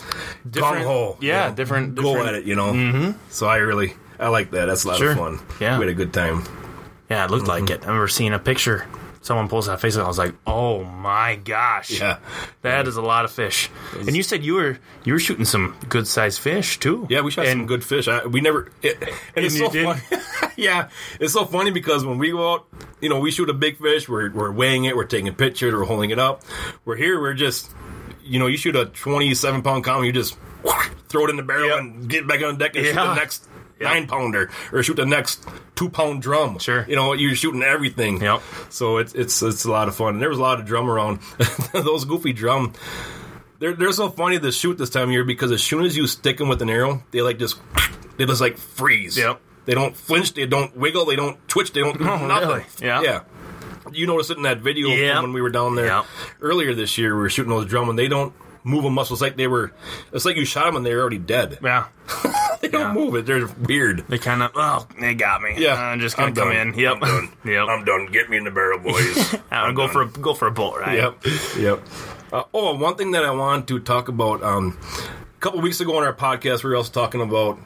[SPEAKER 2] Different-
[SPEAKER 1] gung ho.
[SPEAKER 2] yeah, different-
[SPEAKER 1] Go
[SPEAKER 2] different-
[SPEAKER 1] at it, you know. Mm-hmm. So I really I like that. That's a lot
[SPEAKER 2] Sure.
[SPEAKER 1] of fun.
[SPEAKER 2] Yeah.
[SPEAKER 1] we had a good time.
[SPEAKER 2] Yeah, it looked like
[SPEAKER 1] Mm-hmm.
[SPEAKER 2] it. I remember seeing a picture. Someone pulls that on and I was like, "Oh my gosh,
[SPEAKER 1] Yeah,
[SPEAKER 2] that is a lot of fish." And you said you were you were shooting some good sized fish too.
[SPEAKER 1] yeah, we shot
[SPEAKER 2] and
[SPEAKER 1] some good fish. I, we never. It, and it's
[SPEAKER 2] you
[SPEAKER 1] so
[SPEAKER 2] did?
[SPEAKER 1] funny. *laughs* yeah, it's so funny because when we go out, you know, we shoot a big fish. We're we're weighing it. We're taking pictures. We're holding it up. We're here. We're just, you know, you shoot a twenty-seven pound cow. You just *laughs* throw it in the barrel
[SPEAKER 2] Yep.
[SPEAKER 1] and get back on deck and shoot the next nine pounder or shoot the next two pound drum.
[SPEAKER 2] Sure.
[SPEAKER 1] you know, you're shooting everything.
[SPEAKER 2] Yep.
[SPEAKER 1] So it's it's it's a lot of fun. And there was a lot of drum around. *laughs* Those goofy drum. They're, they're so funny to shoot this time of year because as soon as you stick them with an arrow, they like just they just like freeze.
[SPEAKER 2] Yep.
[SPEAKER 1] They don't flinch. They don't wiggle. They don't twitch. They don't oh, nothing.
[SPEAKER 2] really? Yeah.
[SPEAKER 1] Yeah. You noticed it in that video
[SPEAKER 2] Yep.
[SPEAKER 1] when we were down there
[SPEAKER 2] Yep.
[SPEAKER 1] earlier this year. We were shooting those drum and they don't move a muscle. It's like they were. It's like you shot them and they're already dead.
[SPEAKER 2] yeah, *laughs* *laughs*
[SPEAKER 1] They don't move it. They're weird.
[SPEAKER 2] they kind of oh they got me.
[SPEAKER 1] Yeah,
[SPEAKER 2] I'm just gonna
[SPEAKER 1] I'm
[SPEAKER 2] come
[SPEAKER 1] done.
[SPEAKER 2] in. Yep,
[SPEAKER 1] I'm done. *laughs*
[SPEAKER 2] yep.
[SPEAKER 1] I'm done. Get me in the barrel, boys. *laughs*
[SPEAKER 2] I'll go for a go for a boat ride.
[SPEAKER 1] Yep. Yep. Uh, oh, one thing that I wanted to talk about. Um, a couple weeks ago on our podcast, we were also talking about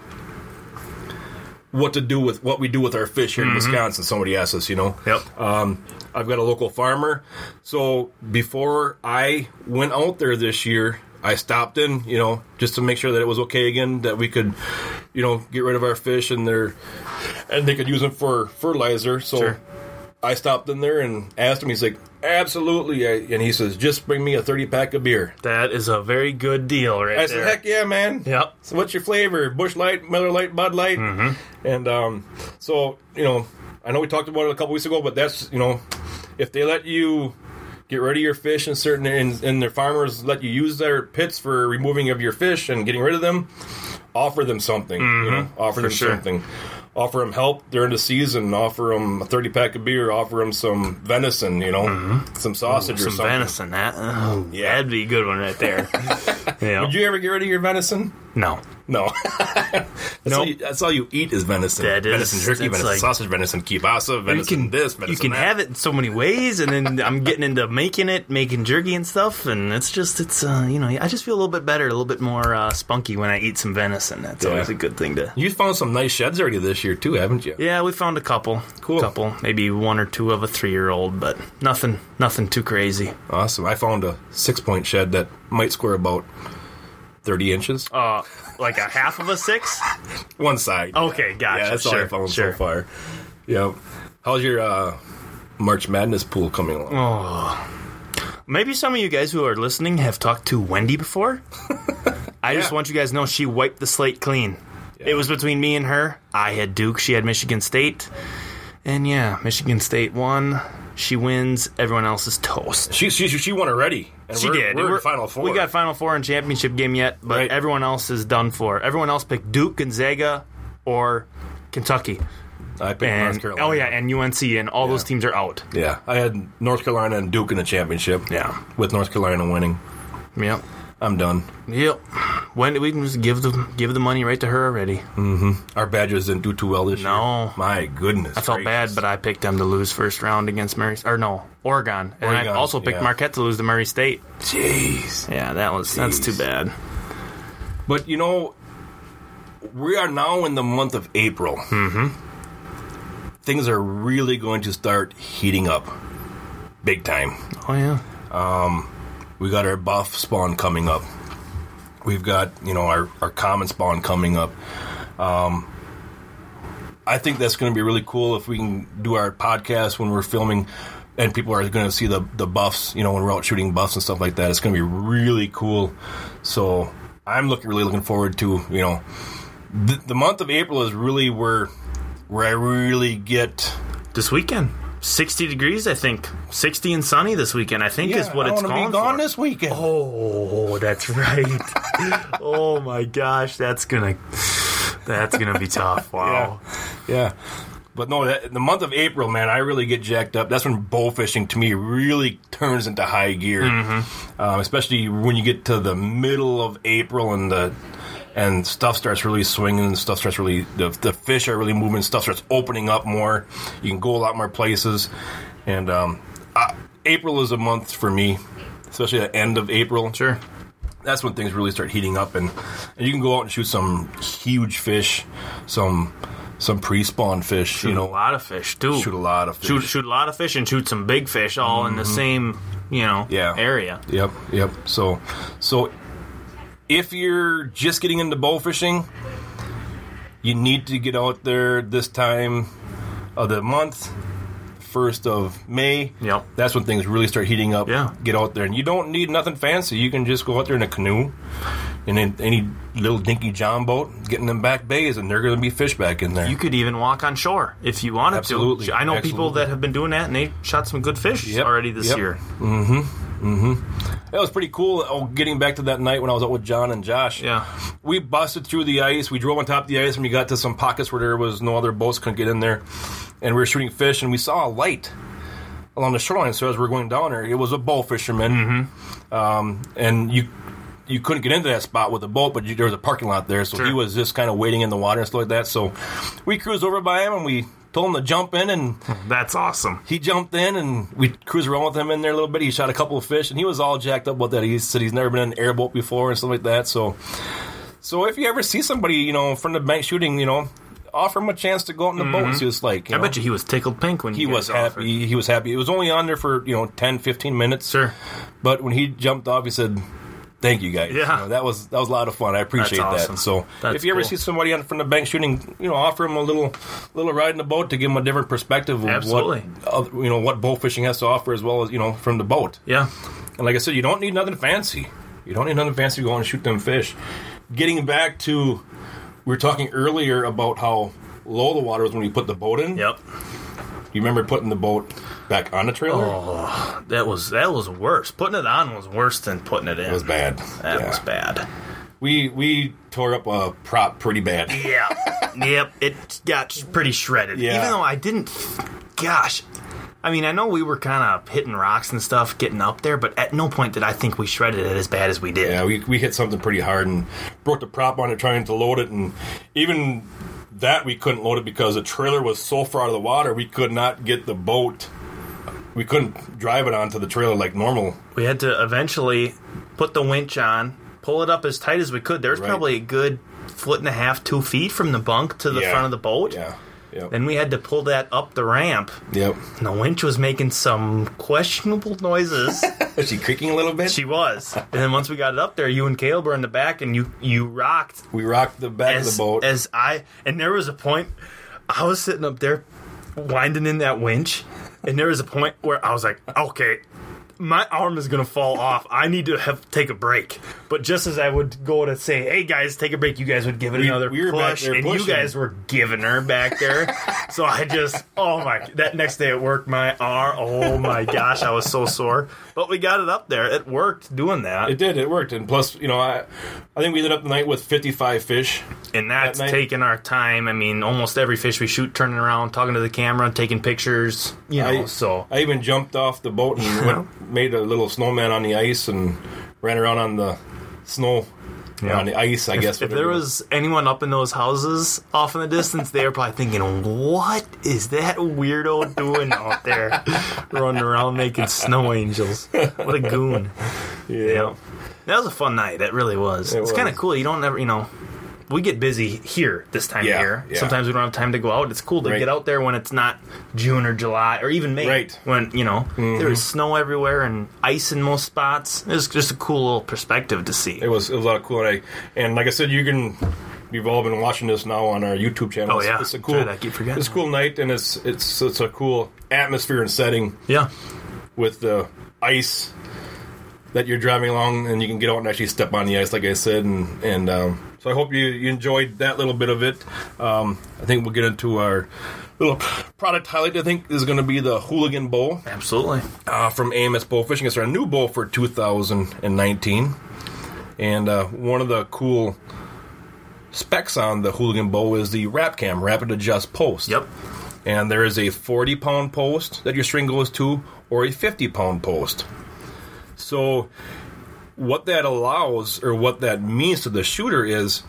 [SPEAKER 1] what to do with what we do with our fish here in Wisconsin. Somebody asked us, you know.
[SPEAKER 2] Yep.
[SPEAKER 1] Um, I've got a local farmer, so before I went out there this year, I stopped in, you know, just to make sure that it was okay again, that we could, you know, get rid of our fish and their, and they could use them for fertilizer. So
[SPEAKER 2] Sure.
[SPEAKER 1] I stopped in there and asked him. He's like, "Absolutely," I, and he says, "Just bring me a thirty pack of beer."
[SPEAKER 2] That is a very good deal, right
[SPEAKER 1] I
[SPEAKER 2] there.
[SPEAKER 1] said, "Heck yeah, man!"
[SPEAKER 2] Yep.
[SPEAKER 1] So what's your flavor? Busch Light, Miller Lite, Bud Light,
[SPEAKER 2] Mm-hmm.
[SPEAKER 1] and um, so you know, I know we talked about it a couple weeks ago, but that's you know, if they let you get rid of your fish and certain and, and their farmers let you use their pits for removing of your fish and getting rid of them, offer them something. You know, offer them
[SPEAKER 2] Mm-hmm. sure.
[SPEAKER 1] something. Offer them help during the season. Offer them a thirty pack of beer. Offer them some venison. You know, some sausage or
[SPEAKER 2] Mm-hmm. Some
[SPEAKER 1] something.
[SPEAKER 2] venison. That oh, yeah, that'd be a good one right there. *laughs* yeah.
[SPEAKER 1] Would you ever get rid of your venison?
[SPEAKER 2] No.
[SPEAKER 1] No. *laughs* that's,
[SPEAKER 2] Nope.
[SPEAKER 1] all you, that's all you eat is venison.
[SPEAKER 2] That is-
[SPEAKER 1] venison jerky, venison
[SPEAKER 2] like-
[SPEAKER 1] sausage, venison kielbasa,
[SPEAKER 2] You
[SPEAKER 1] venison
[SPEAKER 2] can
[SPEAKER 1] this, venison
[SPEAKER 2] you can
[SPEAKER 1] that.
[SPEAKER 2] have it in so many ways, and then I'm getting into making it, making jerky and stuff, and it's just it's uh, you know I just feel a little bit better, a little bit more uh, spunky when I eat some venison. That's
[SPEAKER 1] Yeah.
[SPEAKER 2] always a good thing to.
[SPEAKER 1] You found some nice sheds already this year too, haven't you?
[SPEAKER 2] Yeah, we found a couple,
[SPEAKER 1] Cool.
[SPEAKER 2] couple, maybe one or two of a three year old, but nothing, nothing too crazy.
[SPEAKER 1] Awesome. I found a six point shed that might square about thirty inches.
[SPEAKER 2] Uh, like a half of a six.
[SPEAKER 1] One side.
[SPEAKER 2] Okay, gotcha.
[SPEAKER 1] yeah, that's
[SPEAKER 2] sure,
[SPEAKER 1] all I found
[SPEAKER 2] sure.
[SPEAKER 1] so far. Yep. How's your uh, March Madness pool coming along?
[SPEAKER 2] Oh. Maybe some of you guys who are listening have talked to Wendy before. *laughs* I just want you guys to know she wiped the slate clean. It was between me and her. I had Duke, she had Michigan State. And yeah, Michigan State won. She wins. Everyone else is toast.
[SPEAKER 1] She she she won already. And
[SPEAKER 2] She
[SPEAKER 1] we're,
[SPEAKER 2] did.
[SPEAKER 1] We're, in
[SPEAKER 2] We're-
[SPEAKER 1] final four.
[SPEAKER 2] We got Final Four and championship game yet, but
[SPEAKER 1] Right.
[SPEAKER 2] everyone else is done for. Everyone else picked Duke, Gonzaga, or Kentucky.
[SPEAKER 1] I picked
[SPEAKER 2] And
[SPEAKER 1] North Carolina.
[SPEAKER 2] oh yeah, and UNC, and all those teams are out.
[SPEAKER 1] yeah. I had North Carolina and Duke in the championship.
[SPEAKER 2] Yeah.
[SPEAKER 1] With North Carolina winning,
[SPEAKER 2] Yep.
[SPEAKER 1] I'm done.
[SPEAKER 2] Yep. When we can just give the give the money right to her already. Mm-hmm.
[SPEAKER 1] Our Badgers didn't do too well this
[SPEAKER 2] No.
[SPEAKER 1] year. No. My goodness.
[SPEAKER 2] I felt bad, but I picked them to lose first round against Murray or no Oregon, and I also picked
[SPEAKER 1] yeah.
[SPEAKER 2] Marquette to lose to Murray State.
[SPEAKER 1] Jeez.
[SPEAKER 2] Yeah, that was that's too bad.
[SPEAKER 1] But you know, we are now in the month of April. Mm-hmm. Things are really going to start heating up, big time.
[SPEAKER 2] Oh yeah,
[SPEAKER 1] We got our buff spawn coming up. We've got you know our our common spawn coming up. Um, I think that's going to be really cool if we can do our podcast when we're filming, and people are going to see the the buffs. You know, when we're out shooting buffs and stuff like that, it's going to be really cool. So I'm looking really looking forward to you know the, the month of April is really where where I really get.
[SPEAKER 2] this weekend. 60 degrees, I think. 60 and sunny this weekend, I think is what
[SPEAKER 1] I
[SPEAKER 2] it's calling
[SPEAKER 1] be gone
[SPEAKER 2] for.
[SPEAKER 1] this weekend.
[SPEAKER 2] Oh, that's right. *laughs* oh my gosh, that's gonna that's gonna be tough. *laughs* Wow.
[SPEAKER 1] Yeah. But no, that, the month of April, man, I really get jacked up. That's when bow fishing to me really turns into high gear, um, especially when you get to the middle of April and the and stuff starts really swinging stuff starts really the, the fish are really moving. Stuff starts opening up more. You can go a lot more places, and um, April is a month for me, especially the end of April.
[SPEAKER 2] Sure.
[SPEAKER 1] That's when things really start heating up, and, and you can go out and shoot some huge fish, some some pre-spawn fish.
[SPEAKER 2] Shoot
[SPEAKER 1] you know, a
[SPEAKER 2] lot of fish too.
[SPEAKER 1] shoot a lot of fish.
[SPEAKER 2] shoot shoot a lot of fish and shoot some big fish all in the same you know
[SPEAKER 1] Yeah.
[SPEAKER 2] area.
[SPEAKER 1] Yep, yep. So, so if you're just getting into bow fishing, you need to get out there this time of the month, first of May.
[SPEAKER 2] Yep.
[SPEAKER 1] That's when things really start heating up.
[SPEAKER 2] Yeah.
[SPEAKER 1] Get out there, and you don't need nothing fancy. You can just go out there in a canoe, in an- any little dinky john boat, getting in them back bays, and there are going to be fish back in there.
[SPEAKER 2] You could even walk on shore if you wanted
[SPEAKER 1] Absolutely.
[SPEAKER 2] to. I know people that have been doing that and they shot some good fish
[SPEAKER 1] Yep.
[SPEAKER 2] already this year.
[SPEAKER 1] Yep.
[SPEAKER 2] year. Mm-hmm.
[SPEAKER 1] That was pretty cool. Oh, getting back to that night when I was out with John and Josh.
[SPEAKER 2] Yeah.
[SPEAKER 1] we busted through the ice. We drove on top of the ice, and we got to some pockets where there was no other boats couldn't get in there. And we were shooting fish, and we saw a light along the shoreline. So as we are going down there, it was a bow fisherman,
[SPEAKER 2] Mm-hmm.
[SPEAKER 1] um, and you you couldn't get into that spot with a boat, but you, there was a parking lot there, so
[SPEAKER 2] Sure.
[SPEAKER 1] he was just kind of waiting in the water and stuff like that. So we cruised over by him, and we told him to jump in, and
[SPEAKER 2] That's awesome.
[SPEAKER 1] he jumped in, and we cruised around with him in there a little bit. He shot a couple of fish, and he was all jacked up about that. He said he's never been in an airboat before and stuff like that. So, so if you ever see somebody, you know, from the bank shooting, you know, offer him a chance to go out in the boat and see what like.
[SPEAKER 2] Mm-hmm. I
[SPEAKER 1] know.
[SPEAKER 2] bet you he was tickled pink when
[SPEAKER 1] he was
[SPEAKER 2] guys offered.
[SPEAKER 1] happy. He was happy. It was only on there for you know 10, 15 minutes.
[SPEAKER 2] Sure.
[SPEAKER 1] But when he jumped off, he said, "Thank you guys.
[SPEAKER 2] Yeah.
[SPEAKER 1] You know, that was that was a lot of fun. I appreciate
[SPEAKER 2] That's awesome.
[SPEAKER 1] that. So
[SPEAKER 2] That's
[SPEAKER 1] if you ever
[SPEAKER 2] cool.
[SPEAKER 1] see somebody on from the bank shooting, you know, offer them a little little ride in the boat to give them a different perspective of
[SPEAKER 2] Absolutely.
[SPEAKER 1] what you know what bow fishing has to offer, as well as you know from the boat.
[SPEAKER 2] Yeah.
[SPEAKER 1] And like I said, you don't need nothing fancy. You don't need nothing fancy to go and shoot them fish. Getting back to, we were talking earlier about how low the water was when we put the boat in.
[SPEAKER 2] Yep.
[SPEAKER 1] You remember putting the boat back on the trailer?
[SPEAKER 2] Oh, that was that was worse. Putting it on was worse than putting it in.
[SPEAKER 1] It was bad.
[SPEAKER 2] That
[SPEAKER 1] Yeah.
[SPEAKER 2] was bad.
[SPEAKER 1] We we tore up a prop pretty bad.
[SPEAKER 2] Yeah. yep. It got pretty shredded.
[SPEAKER 1] Yeah.
[SPEAKER 2] Even though I didn't. Gosh. I mean, I know we were kind of hitting rocks and stuff getting up there, but at no point did I think we shredded it as bad as we did.
[SPEAKER 1] Yeah, we we hit something pretty hard and broke the prop on it trying to load it, and even that we couldn't load it because the trailer was so far out of the water we could not get the boat. We couldn't drive it onto the trailer like normal.
[SPEAKER 2] We had to eventually put the winch on, pull it up as tight as we could. There's
[SPEAKER 1] Right.
[SPEAKER 2] probably a good foot and a half, two feet from the bunk to the
[SPEAKER 1] Yeah.
[SPEAKER 2] front of the boat.
[SPEAKER 1] Yeah. Yep.
[SPEAKER 2] Then we had to pull that up the ramp.
[SPEAKER 1] yep.
[SPEAKER 2] And the winch was making some questionable noises. *laughs*
[SPEAKER 1] Is she creaking a little bit?
[SPEAKER 2] she was. And then once we got it up there, you and Caleb were in the back and you you rocked
[SPEAKER 1] we rocked the back
[SPEAKER 2] as,
[SPEAKER 1] of the boat.
[SPEAKER 2] as I and there was a point I was sitting up there winding in that winch and there was a point where I was like, okay, my arm is gonna fall off. I need to have take a break. But just as I would go to say, "Hey guys, take a break," you guys would give it
[SPEAKER 1] We-
[SPEAKER 2] another
[SPEAKER 1] we
[SPEAKER 2] push, and you guys were giving her back there. *laughs* so I just, oh my! That next day at work, my arm, oh my gosh, I was so sore. But we got it up there. It worked doing that,
[SPEAKER 1] it did. It worked. And plus, you know, I I think we ended up the night with 55 fish.
[SPEAKER 2] and that's
[SPEAKER 1] that
[SPEAKER 2] taking our time. I mean, almost every fish we shoot, turning around, talking to the camera, taking pictures. You know,
[SPEAKER 1] I,
[SPEAKER 2] so
[SPEAKER 1] I even jumped off the boat and *laughs* went, made a little snowman on the ice and ran around on the snow
[SPEAKER 2] Yeah.
[SPEAKER 1] on the ice. I guess
[SPEAKER 2] If there was anyone up in those houses off in the distance, they were probably thinking, "What is that weirdo doing out there, *laughs* running around making snow angels? What a goon!"
[SPEAKER 1] yeah.
[SPEAKER 2] That was a fun night. That really was.
[SPEAKER 1] It
[SPEAKER 2] it's kind of cool. You don't ever, you know, we get busy here this time
[SPEAKER 1] Yeah,
[SPEAKER 2] of year.
[SPEAKER 1] yeah.
[SPEAKER 2] Sometimes we don't have time to go out. It's cool to
[SPEAKER 1] Right.
[SPEAKER 2] get out there when it's not June or July or even May.
[SPEAKER 1] Right. Mm-hmm.
[SPEAKER 2] When you know there is snow everywhere and ice in most spots. It's just a cool little perspective to see.
[SPEAKER 1] It was it was a lot of cool. And, I, and like I said, you can. you've all been watching this now on our YouTube channel.
[SPEAKER 2] Oh, yeah.
[SPEAKER 1] it's a cool.
[SPEAKER 2] Keep forgetting
[SPEAKER 1] It's a cool night, and it's it's it's a cool atmosphere and setting
[SPEAKER 2] yeah.
[SPEAKER 1] with the ice that you're driving along, and you can get out and actually step on the ice, like I said, and and um, so I hope you, you enjoyed that little bit of it. Um, I think we'll get into our little product highlight. I think is going to be the Hooligan Bow
[SPEAKER 2] Absolutely.
[SPEAKER 1] uh, from AMS Bow Fishing. It's our new bowl for 2019, and uh, one of the cool specs on the Hooligan Bow is the RAP Cam Rapid Adjust Post
[SPEAKER 2] Yep.
[SPEAKER 1] and there is a 40 pound post that your string goes to or a 50 pound post. So, what that allows or what that means to the shooter is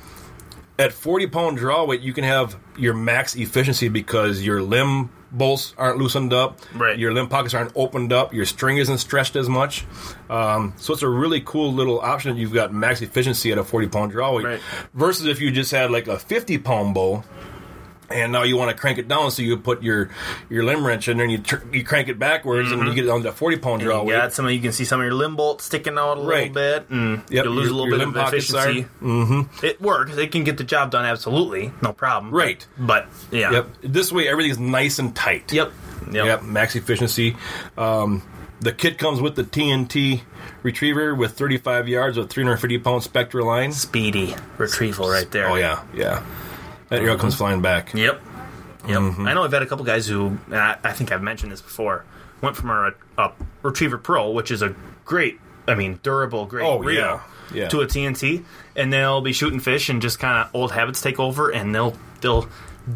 [SPEAKER 1] at 40 pound draw weight, you can have your max efficiency because your limb bolts aren't loosened up,
[SPEAKER 2] Right.
[SPEAKER 1] Your limb pockets aren't opened up, your string isn't stretched as much. Um, so it's a really cool little option. You've got max efficiency at a forty pound draw weight
[SPEAKER 2] Right.
[SPEAKER 1] versus if you just had like a fifty pound bow. And now you want to crank it down, so you put your your limb wrench in there, and you tr- you crank it backwards, and you get it down to forty pound draw weight.
[SPEAKER 2] got some. You can see some of your limb bolts sticking out a
[SPEAKER 1] Right.
[SPEAKER 2] little bit, and
[SPEAKER 1] Yep,
[SPEAKER 2] you lose
[SPEAKER 1] your-
[SPEAKER 2] a little bit of efficiency. Mm-hmm. It works. It can get the job done. Absolutely, no problem.
[SPEAKER 1] Right.
[SPEAKER 2] But yeah.
[SPEAKER 1] Yep. This way, everything's nice and tight.
[SPEAKER 2] Yep. Yep.
[SPEAKER 1] Yep, max efficiency. Um, the kit comes with the TNT retriever with 35 yards with 350 pound Spectra line.
[SPEAKER 2] Speedy retrieval right there.
[SPEAKER 1] Oh yeah, yeah. That arrow comes flying back.
[SPEAKER 2] Yep. Yep.
[SPEAKER 1] Mm-hmm.
[SPEAKER 2] I know I've had a couple guys who, I, I think I've mentioned this before, went from a, a Retriever Pro, which is a great, I mean, durable, great
[SPEAKER 1] Oh,
[SPEAKER 2] reel,
[SPEAKER 1] yeah. Yeah.
[SPEAKER 2] to a TNT, and they'll be shooting fish, and just kind of old habits take over, and they'll they'll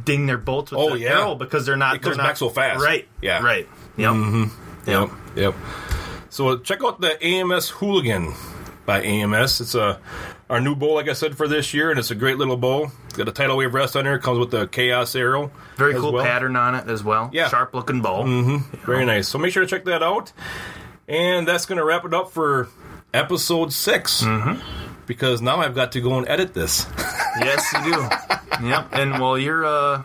[SPEAKER 2] ding their boats with
[SPEAKER 1] Oh,
[SPEAKER 2] the
[SPEAKER 1] yeah.
[SPEAKER 2] arrow because they're not.
[SPEAKER 1] It comes
[SPEAKER 2] they're not,
[SPEAKER 1] back so fast.
[SPEAKER 2] Right.
[SPEAKER 1] Yeah.
[SPEAKER 2] Right. Yep.
[SPEAKER 1] Yep, yep. So check out the AMS Hooligan by AMS. It's a our new bow, like I said, for this year, and it's a great little bow. It's got a tidal wave rest on there. It comes with the Chaos arrow.
[SPEAKER 2] Very cool
[SPEAKER 1] well.
[SPEAKER 2] pattern on it as well.
[SPEAKER 1] Yeah.
[SPEAKER 2] Sharp looking bow.
[SPEAKER 1] Very nice. So make sure to check that out. And that's going to wrap it up for episode 6 Mm-hmm. Because now I've got to go and edit this.
[SPEAKER 2] Yes, you do. *laughs* yep. And while you're uh,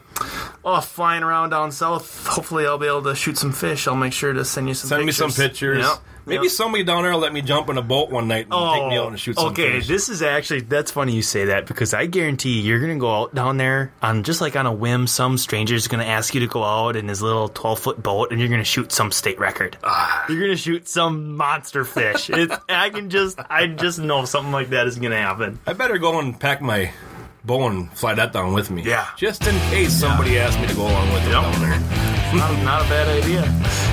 [SPEAKER 2] off flying around down south, hopefully I'll be able to shoot some fish. I'll make sure to send you some.
[SPEAKER 1] Send
[SPEAKER 2] pictures.
[SPEAKER 1] me some pictures.
[SPEAKER 2] Yep.
[SPEAKER 1] Maybe
[SPEAKER 2] Yep.
[SPEAKER 1] somebody down there will let me jump in a boat one night and take me out and shoot some
[SPEAKER 2] Oh, okay,
[SPEAKER 1] fish.
[SPEAKER 2] this is actually that's funny you say that because I guarantee you're gonna go out down there on just like on a whim. Some stranger's gonna ask you to go out in his little twelve foot boat, and you're gonna shoot some state record.
[SPEAKER 1] Ah.
[SPEAKER 2] You're gonna shoot some monster fish. It's, I can just I just know something like that is gonna happen.
[SPEAKER 1] I better go and pack my bow and fly that down with me.
[SPEAKER 2] Yeah.
[SPEAKER 1] Just in case somebody asks me to go along with them
[SPEAKER 2] Yep.
[SPEAKER 1] down there. *laughs*
[SPEAKER 2] Not, not a bad idea. *laughs*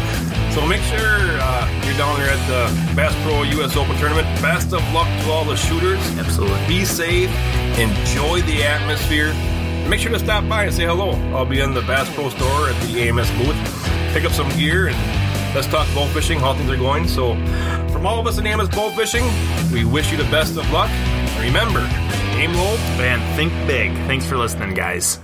[SPEAKER 1] So make sure uh, you're down there at the Bass Pro US Open Tournament. Best of luck to all the shooters.
[SPEAKER 2] Absolutely.
[SPEAKER 1] Be safe. Enjoy the atmosphere. Make sure to stop by and say hello. I'll be in the Bass Pro store at the AMS booth. Pick up some gear and let's talk bow fishing, how things are going. So, from all of us at AMS Bow Fishing, we wish you the best of luck. Remember, aim
[SPEAKER 2] And think big. Thanks for listening, guys.